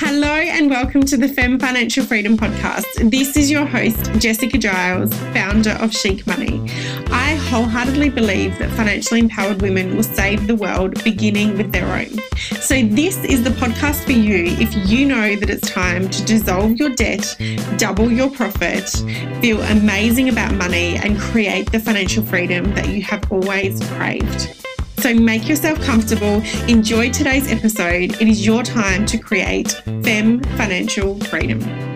Hello and welcome to the Fem Financial Freedom Podcast. This is your host, Jessica Giles, founder of Chic Money. I wholeheartedly believe that financially empowered women will save the world beginning with their own. So, this is the podcast for you if you know that it's time to dissolve your debt, double your profit, feel amazing about money, and create the financial freedom that you have always craved. So make yourself comfortable, enjoy today's episode. It is your time to create FEM financial freedom.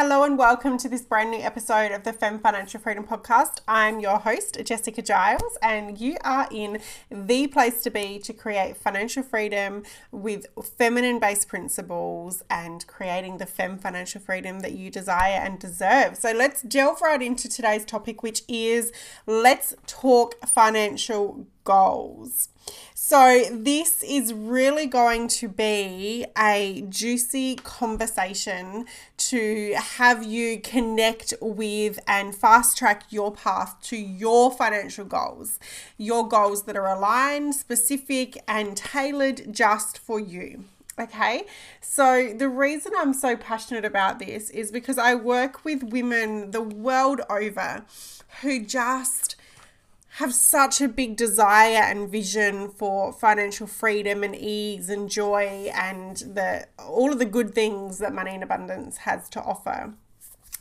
Hello and welcome to this brand new episode of the Fem Financial Freedom Podcast. I'm your host, Jessica Giles, and you are in the place to be to create financial freedom with feminine based principles and creating the Fem financial freedom that you desire and deserve. So let's delve right into today's topic, which is let's talk financial goals. So, this is really going to be a juicy conversation to have you connect with and fast track your path to your financial goals. Your goals that are aligned, specific, and tailored just for you. Okay, so the reason I'm so passionate about this is because I work with women the world over who just have such a big desire and vision for financial freedom and ease and joy and the all of the good things that money in abundance has to offer.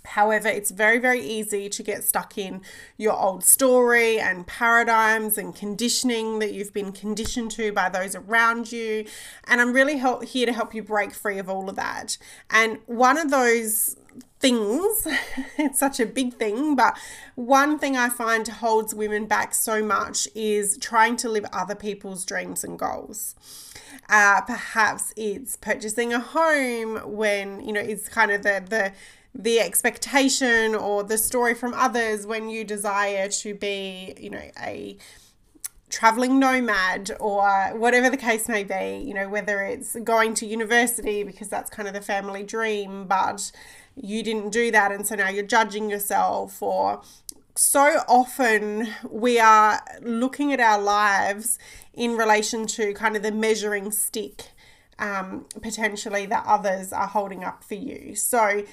However, it's very, very easy to get stuck in your old story and paradigms and conditioning that you've been conditioned to by those around you. And I'm really help, here to help you break free of all of that. And one of those things. it's such a big thing, but one thing I find holds women back so much is trying to live other people's dreams and goals. Uh, perhaps it's purchasing a home when you know it's kind of the the the expectation or the story from others when you desire to be you know a traveling nomad or whatever the case may be you know whether it's going to university because that's kind of the family dream but you didn't do that and so now you're judging yourself or so often we are looking at our lives in relation to kind of the measuring stick um, potentially that others are holding up for you. So,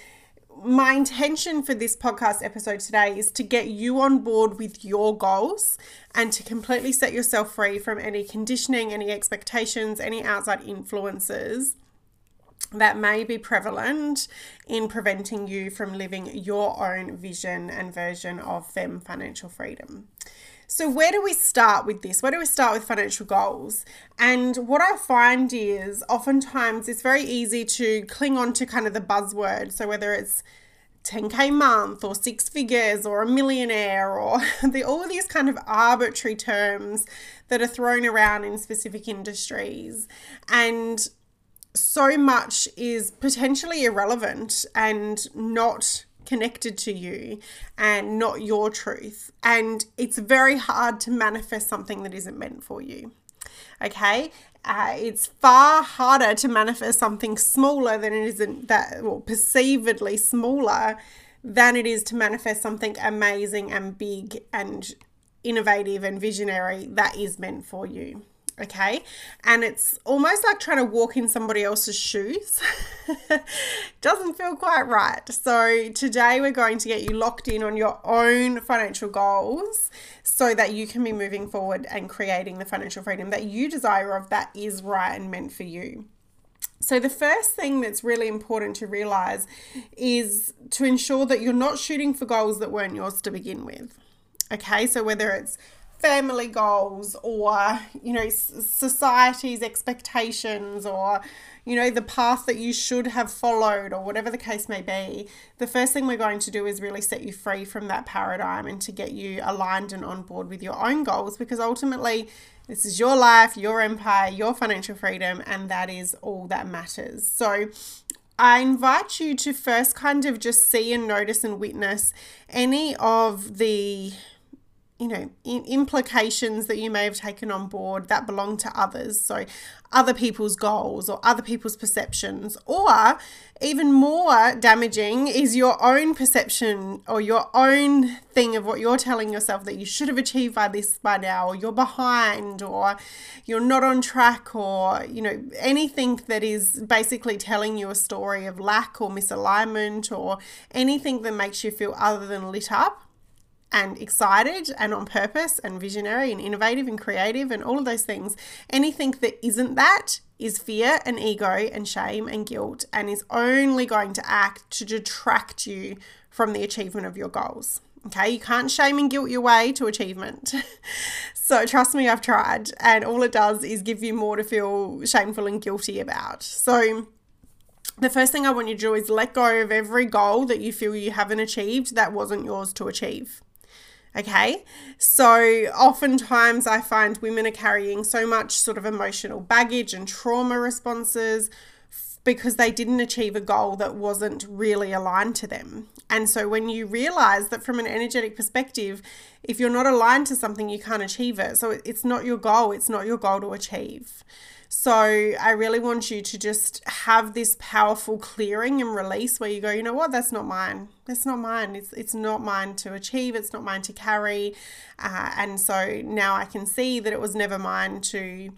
my intention for this podcast episode today is to get you on board with your goals and to completely set yourself free from any conditioning, any expectations, any outside influences that may be prevalent in preventing you from living your own vision and version of FEM financial freedom. So, where do we start with this? Where do we start with financial goals? And what I find is oftentimes it's very easy to cling on to kind of the buzzword. So, whether it's 10k month or six figures or a millionaire or the, all these kind of arbitrary terms that are thrown around in specific industries. And so much is potentially irrelevant and not connected to you and not your truth. And it's very hard to manifest something that isn't meant for you. Okay. Uh, it's far harder to manifest something smaller than it isn't that, well, perceivedly smaller than it is to manifest something amazing and big and innovative and visionary that is meant for you okay? And it's almost like trying to walk in somebody else's shoes. Doesn't feel quite right. So today we're going to get you locked in on your own financial goals so that you can be moving forward and creating the financial freedom that you desire of that is right and meant for you. So, the first thing that's really important to realize is to ensure that you're not shooting for goals that weren't yours to begin with. Okay, so whether it's family goals or you know society's expectations or you know the path that you should have followed or whatever the case may be the first thing we're going to do is really set you free from that paradigm and to get you aligned and on board with your own goals because ultimately this is your life your empire your financial freedom and that is all that matters. So I invite you to first kind of just see and notice and witness any of the you know, implications that you may have taken on board that belong to others. So, other people's goals or other people's perceptions. Or, even more damaging is your own perception or your own thing of what you're telling yourself that you should have achieved by this by now, or you're behind, or you're not on track, or, you know, anything that is basically telling you a story of lack or misalignment, or anything that makes you feel other than lit up and excited and on purpose and visionary and innovative and creative and all of those things. Anything that isn't that is fear and ego and shame and guilt and is only going to act to detract you from the achievement of your goals. Okay, you can't shame and guilt your way to achievement. so, trust me, I've tried, and all it does is give you more to feel shameful and guilty about. So, the first thing I want you to do is let go of every goal that you feel you haven't achieved that wasn't yours to achieve. Okay, so oftentimes I find women are carrying so much sort of emotional baggage and trauma responses because they didn't achieve a goal that wasn't really aligned to them. And so when you realize that from an energetic perspective, if you're not aligned to something, you can't achieve it. So it's not your goal, it's not your goal to achieve. So I really want you to just have this powerful clearing and release where you go, you know what, that's not mine. That's not mine. It's it's not mine to achieve. It's not mine to carry. Uh, and so now I can see that it was never mine to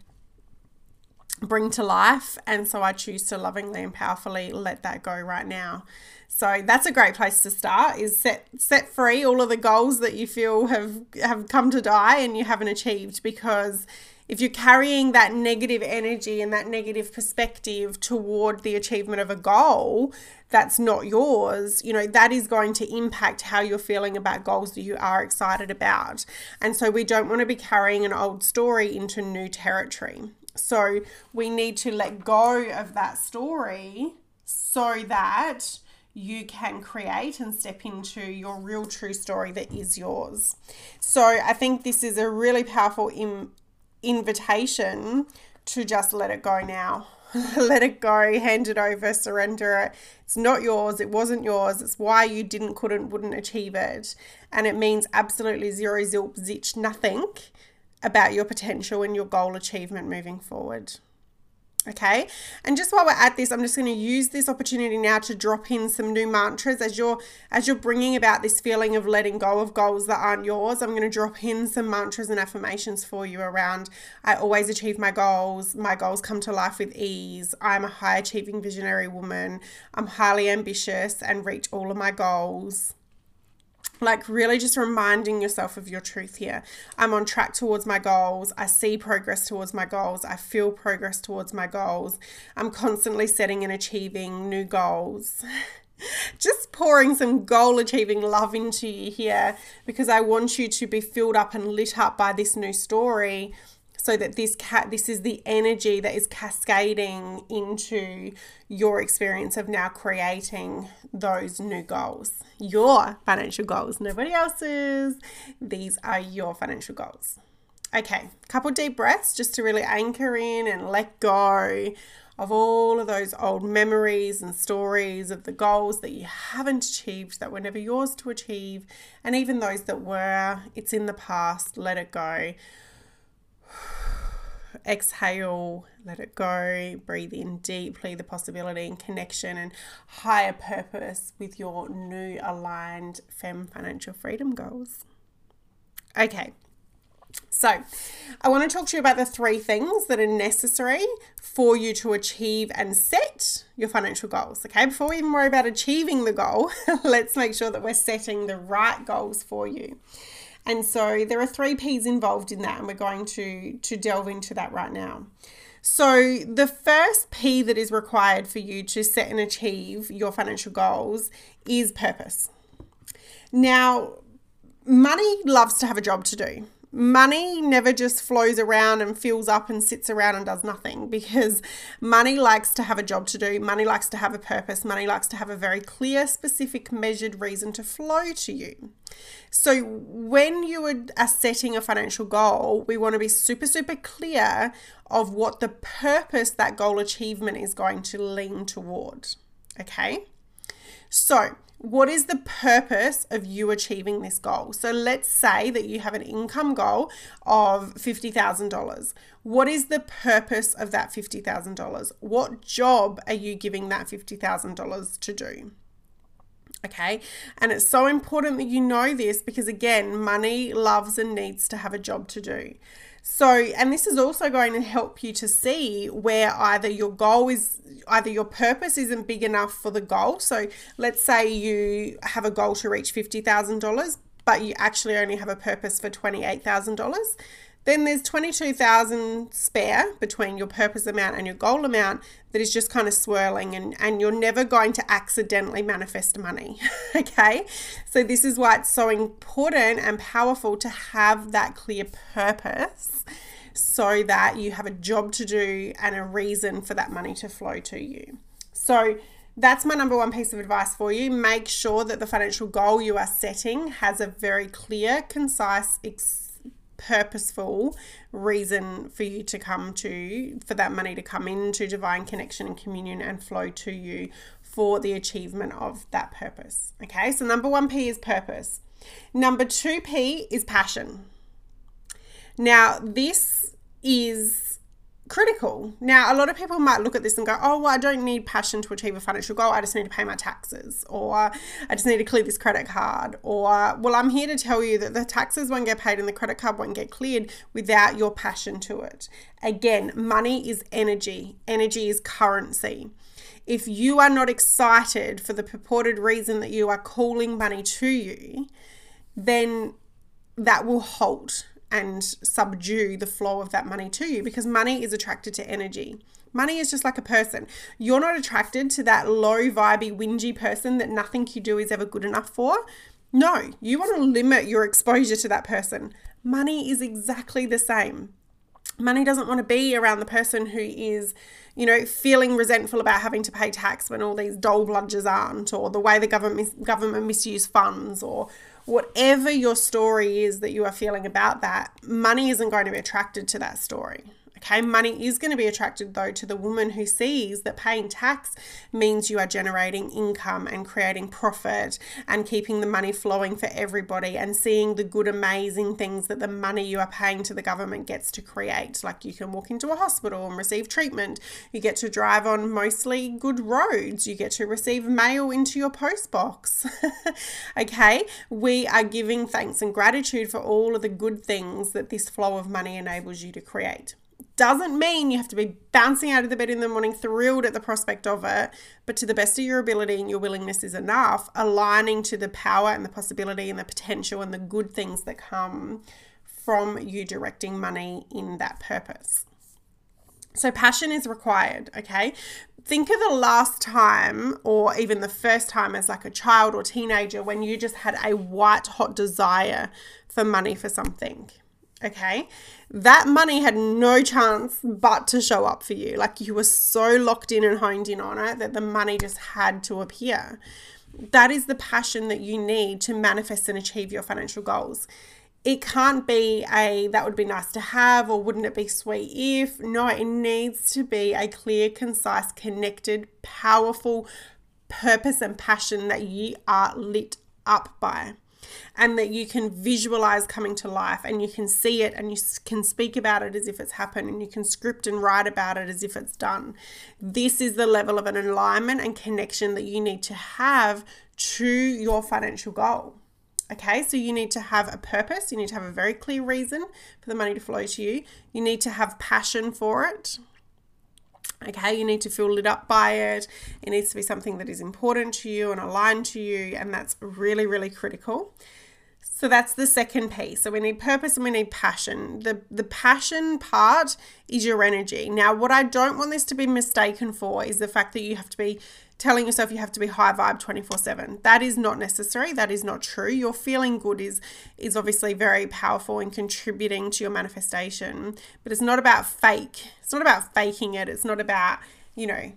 bring to life. And so I choose to lovingly and powerfully let that go right now. So that's a great place to start is set set free all of the goals that you feel have have come to die and you haven't achieved because if you're carrying that negative energy and that negative perspective toward the achievement of a goal that's not yours, you know, that is going to impact how you're feeling about goals that you are excited about. And so we don't want to be carrying an old story into new territory. So we need to let go of that story so that you can create and step into your real true story that is yours. So I think this is a really powerful Im- invitation to just let it go now. let it go, hand it over, surrender it. It's not yours, it wasn't yours, it's why you didn't, couldn't, wouldn't achieve it. And it means absolutely zero, zilp, zitch, nothing about your potential and your goal achievement moving forward okay? And just while we're at this i'm just going to use this opportunity now to drop in some new mantras as you're as you're bringing about this feeling of letting go of goals that aren't yours. I'm going to drop in some mantras and affirmations for you around i always achieve my goals. My goals come to life with ease. I'm a high achieving visionary woman. I'm highly ambitious and reach all of my goals like really just reminding yourself of your truth here. I'm on track towards my goals. I see progress towards my goals. I feel progress towards my goals. I'm constantly setting and achieving new goals. just pouring some goal achieving love into you here because I want you to be filled up and lit up by this new story so that this cat this is the energy that is cascading into your experience of now creating those new goals your financial goals nobody else's. These are your financial goals. Okay couple deep breaths just to really anchor in and let go of all of those old memories and stories of the goals that you haven't achieved that were never yours to achieve and even those that were it's in the past let it go exhale, let it go, breathe in deeply the possibility and connection and higher purpose with your new aligned Fem financial freedom goals. Okay, so, I want to talk to you about the three things that are necessary for you to achieve and set your financial goals. Okay, before we even worry about achieving the goal, let's make sure that we're setting the right goals for you. And so there are three P's involved in that, and we're going to, to delve into that right now. So, the first P that is required for you to set and achieve your financial goals is purpose. Now, money loves to have a job to do money never just flows around and fills up and sits around and does nothing because money likes to have a job to do. Money likes to have a purpose. Money likes to have a very clear, specific, measured reason to flow to you. So, when you are setting a financial goal, we want to be super, super clear of what the purpose that goal achievement is going to lean toward. Okay? So, what is the purpose of you achieving this goal? So let's say that you have an income goal of $50,000. What is the purpose of that $50,000? What job are you giving that $50,000 to do? Okay, and it's so important that you know this because again, money loves and needs to have a job to do. So, and this is also going to help you to see where either your goal is, either your purpose isn't big enough for the goal. So, let's say you have a goal to reach $50,000, but you actually only have a purpose for $28,000 then there's 22,000 spare between your purpose amount and your goal amount that is just kind of swirling and, and you're never going to accidentally manifest money. okay. So this is why it's so important and powerful to have that clear purpose so that you have a job to do and a reason for that money to flow to you. So that's my number one piece of advice for you. Make sure that the financial goal you are setting has a very clear, concise, purposeful reason for you to come to, for that money to come into divine connection and communion and flow to you for the achievement of that purpose. Okay, so number one P is purpose. Number two P is passion. Now, this is critical. Now, a lot of people might look at this and go, oh, well, I don't need passion to achieve a financial goal. I just need to pay my taxes, or I just need to clear this credit card, or, well, I'm here to tell you that the taxes won't get paid and the credit card won't get cleared without your passion to it. Again, money is energy, energy is currency. If you are not excited for the purported reason that you are calling money to you, then that will halt and subdue the flow of that money to you because money is attracted to energy. Money is just like a person. You're not attracted to that low vibey, whingy person that nothing you do is ever good enough for. No, you want to limit your exposure to that person. Money is exactly the same. Money doesn't want to be around the person who is, you know, feeling resentful about having to pay tax when all these dole bludgers aren't, or the way the government government misuse funds, or whatever your story is that you are feeling about that, money isn't going to be attracted to that story. Okay, money is going to be attracted though to the woman who sees that paying tax means you are generating income and creating profit and keeping the money flowing for everybody and seeing the good, amazing things that the money you are paying to the government gets to create. Like you can walk into a hospital and receive treatment, you get to drive on mostly good roads, you get to receive mail into your post box. okay, we are giving thanks and gratitude for all of the good things that this flow of money enables you to create doesn't mean you have to be bouncing out of the bed in the morning thrilled at the prospect of it, but to the best of your ability and your willingness is enough, aligning to the power and the possibility and the potential and the good things that come from you directing money in that purpose. So, passion is required, okay? Think of the last time, or even the first time as like a child or teenager, when you just had a white hot desire for money for something okay, that money had no chance but to show up for you. Like you were so locked in and honed in on it that the money just had to appear. That is the passion that you need to manifest and achieve your financial goals. It can't be a that would be nice to have or wouldn't it be sweet if. No, it needs to be a clear, concise, connected, powerful purpose and passion that you are lit up by and that you can visualize coming to life and you can see it and you can speak about it as if it's happened and you can script and write about it as if it's done. This is the level of an alignment and connection that you need to have to your financial goal. Okay, so you need to have a purpose, you need to have a very clear reason for the money to flow to you, you need to have passion for it. Okay, you need to feel lit up by it. It needs to be something that is important to you and aligned to you, and that's really, really critical. So that's the second piece. So we need purpose and we need passion. The the passion part is your energy. Now, what I don't want this to be mistaken for is the fact that you have to be telling yourself you have to be high vibe 24/7. That is not necessary. That is not true. Your feeling good is is obviously very powerful in contributing to your manifestation, but it's not about fake. It's not about faking it. It's not about, you know,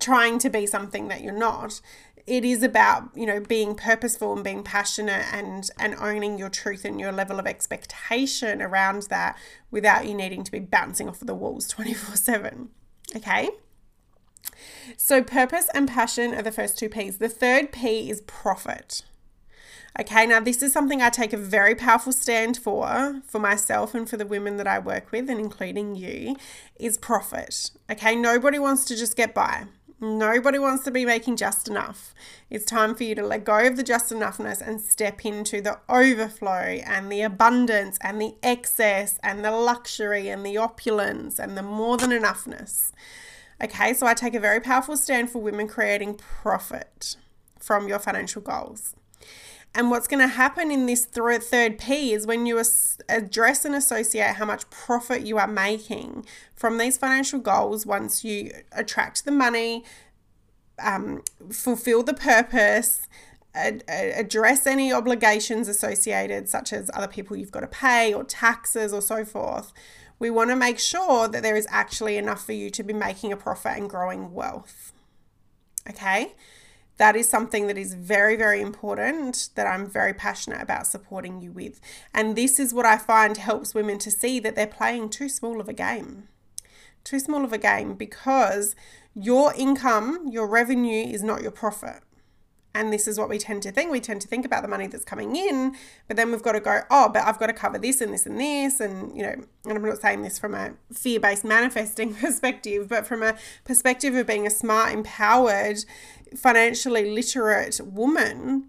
trying to be something that you're not. It is about, you know, being purposeful and being passionate and and owning your truth and your level of expectation around that without you needing to be bouncing off of the walls 24/7. Okay? So, purpose and passion are the first two P's. The third P is profit. Okay, now this is something I take a very powerful stand for, for myself and for the women that I work with, and including you, is profit. Okay, nobody wants to just get by. Nobody wants to be making just enough. It's time for you to let go of the just enoughness and step into the overflow and the abundance and the excess and the luxury and the opulence and the more than enoughness. Okay, so I take a very powerful stand for women creating profit from your financial goals. And what's going to happen in this th- third P is when you address and associate how much profit you are making from these financial goals, once you attract the money, um, fulfill the purpose, ad- address any obligations associated, such as other people you've got to pay or taxes or so forth, we want to make sure that there is actually enough for you to be making a profit and growing wealth. Okay? that is something that is very, very important that I'm very passionate about supporting you with. And this is what I find helps women to see that they're playing too small of a game. Too small of a game because your income, your revenue is not your profit. And this is what we tend to think. We tend to think about the money that's coming in, but then we've got to go, oh, but I've got to cover this and this and this. And, you know, and I'm not saying this from a fear based manifesting perspective, but from a perspective of being a smart, empowered, financially literate woman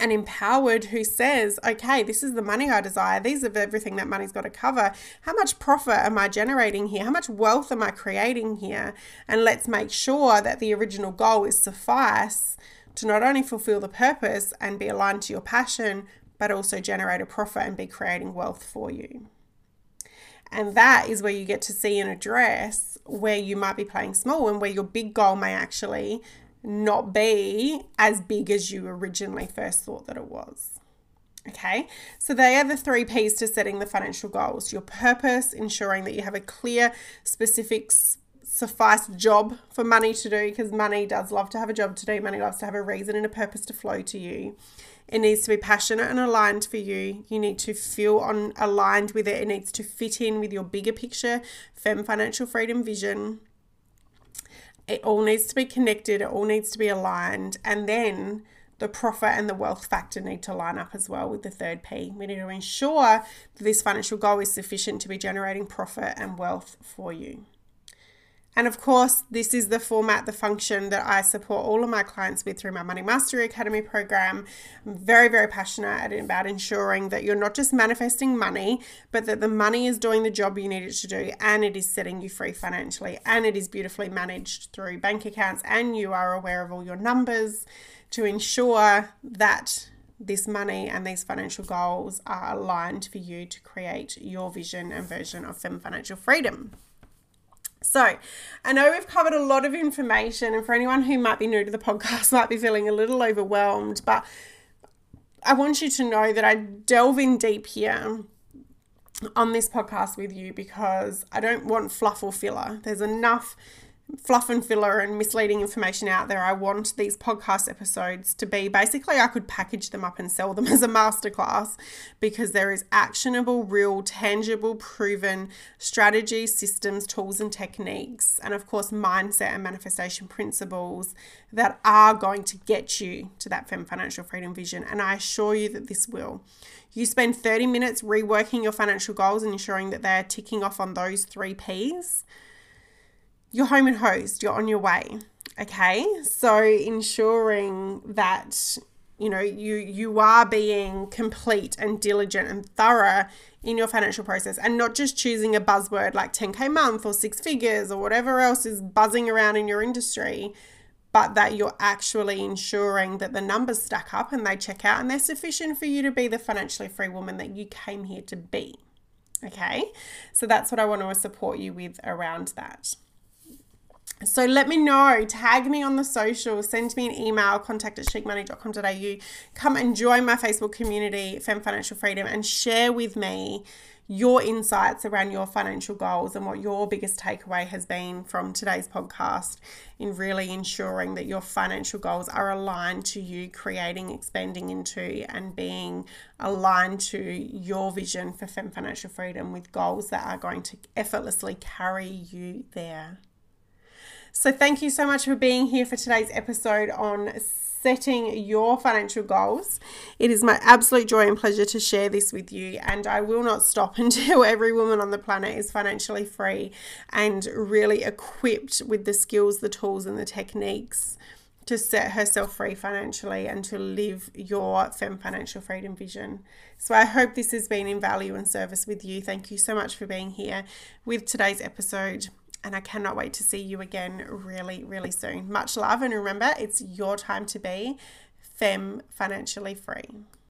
and empowered who says, okay, this is the money I desire. These are everything that money's got to cover. How much profit am I generating here? How much wealth am I creating here? And let's make sure that the original goal is suffice to not only fulfill the purpose and be aligned to your passion, but also generate a profit and be creating wealth for you. And that is where you get to see and address where you might be playing small and where your big goal may actually not be as big as you originally first thought that it was. Okay, so they are the three P's to setting the financial goals your purpose, ensuring that you have a clear, specific, suffice job for money to do because money does love to have a job to do. Money loves to have a reason and a purpose to flow to you. It needs to be passionate and aligned for you. You need to feel on aligned with it. It needs to fit in with your bigger picture, fem financial freedom vision. It all needs to be connected, it all needs to be aligned. And then the profit and the wealth factor need to line up as well with the third P. We need to ensure that this financial goal is sufficient to be generating profit and wealth for you. And of course, this is the format, the function that I support all of my clients with through my Money Mastery Academy program. I'm very, very passionate about ensuring that you're not just manifesting money, but that the money is doing the job you need it to do and it is setting you free financially and it is beautifully managed through bank accounts and you are aware of all your numbers to ensure that this money and these financial goals are aligned for you to create your vision and version of fem financial freedom. So, I know we've covered a lot of information, and for anyone who might be new to the podcast, might be feeling a little overwhelmed, but I want you to know that I delve in deep here on this podcast with you because I don't want fluff or filler. There's enough fluff and filler and misleading information out there. I want these podcast episodes to be basically, I could package them up and sell them as a masterclass because there is actionable, real, tangible, proven strategy, systems, tools, and techniques, and of course, mindset and manifestation principles that are going to get you to that Fem Financial Freedom vision. And I assure you that this will. You spend 30 minutes reworking your financial goals and ensuring that they are ticking off on those three P's you're home and hosed, you're on your way. Okay, so ensuring that you know you you are being complete and diligent and thorough in your financial process and not just choosing a buzzword like 10k month or six figures or whatever else is buzzing around in your industry but that you're actually ensuring that the numbers stack up and they check out and they're sufficient for you to be the financially free woman that you came here to be. Okay? So that's what i want to support you with around that so let me know, tag me on the social, send me an email, contact at chicmoney.com.au. Come and join my Facebook community, Fem Financial Freedom, and share with me your insights around your financial goals and what your biggest takeaway has been from today's podcast in really ensuring that your financial goals are aligned to you creating, expanding into, and being aligned to your vision for Fem Financial Freedom with goals that are going to effortlessly carry you there. So, thank you so much for being here for today's episode on setting your financial goals. It is my absolute joy and pleasure to share this with you, and I will not stop until every woman on the planet is financially free and really equipped with the skills, the tools, and the techniques to set herself free financially and to live your fem financial freedom vision. So I hope this has been in value and service with you. Thank you so much for being here with today's episode and I cannot wait to see you again really, really soon. Much love, and remember, it's your time to be fem financially free.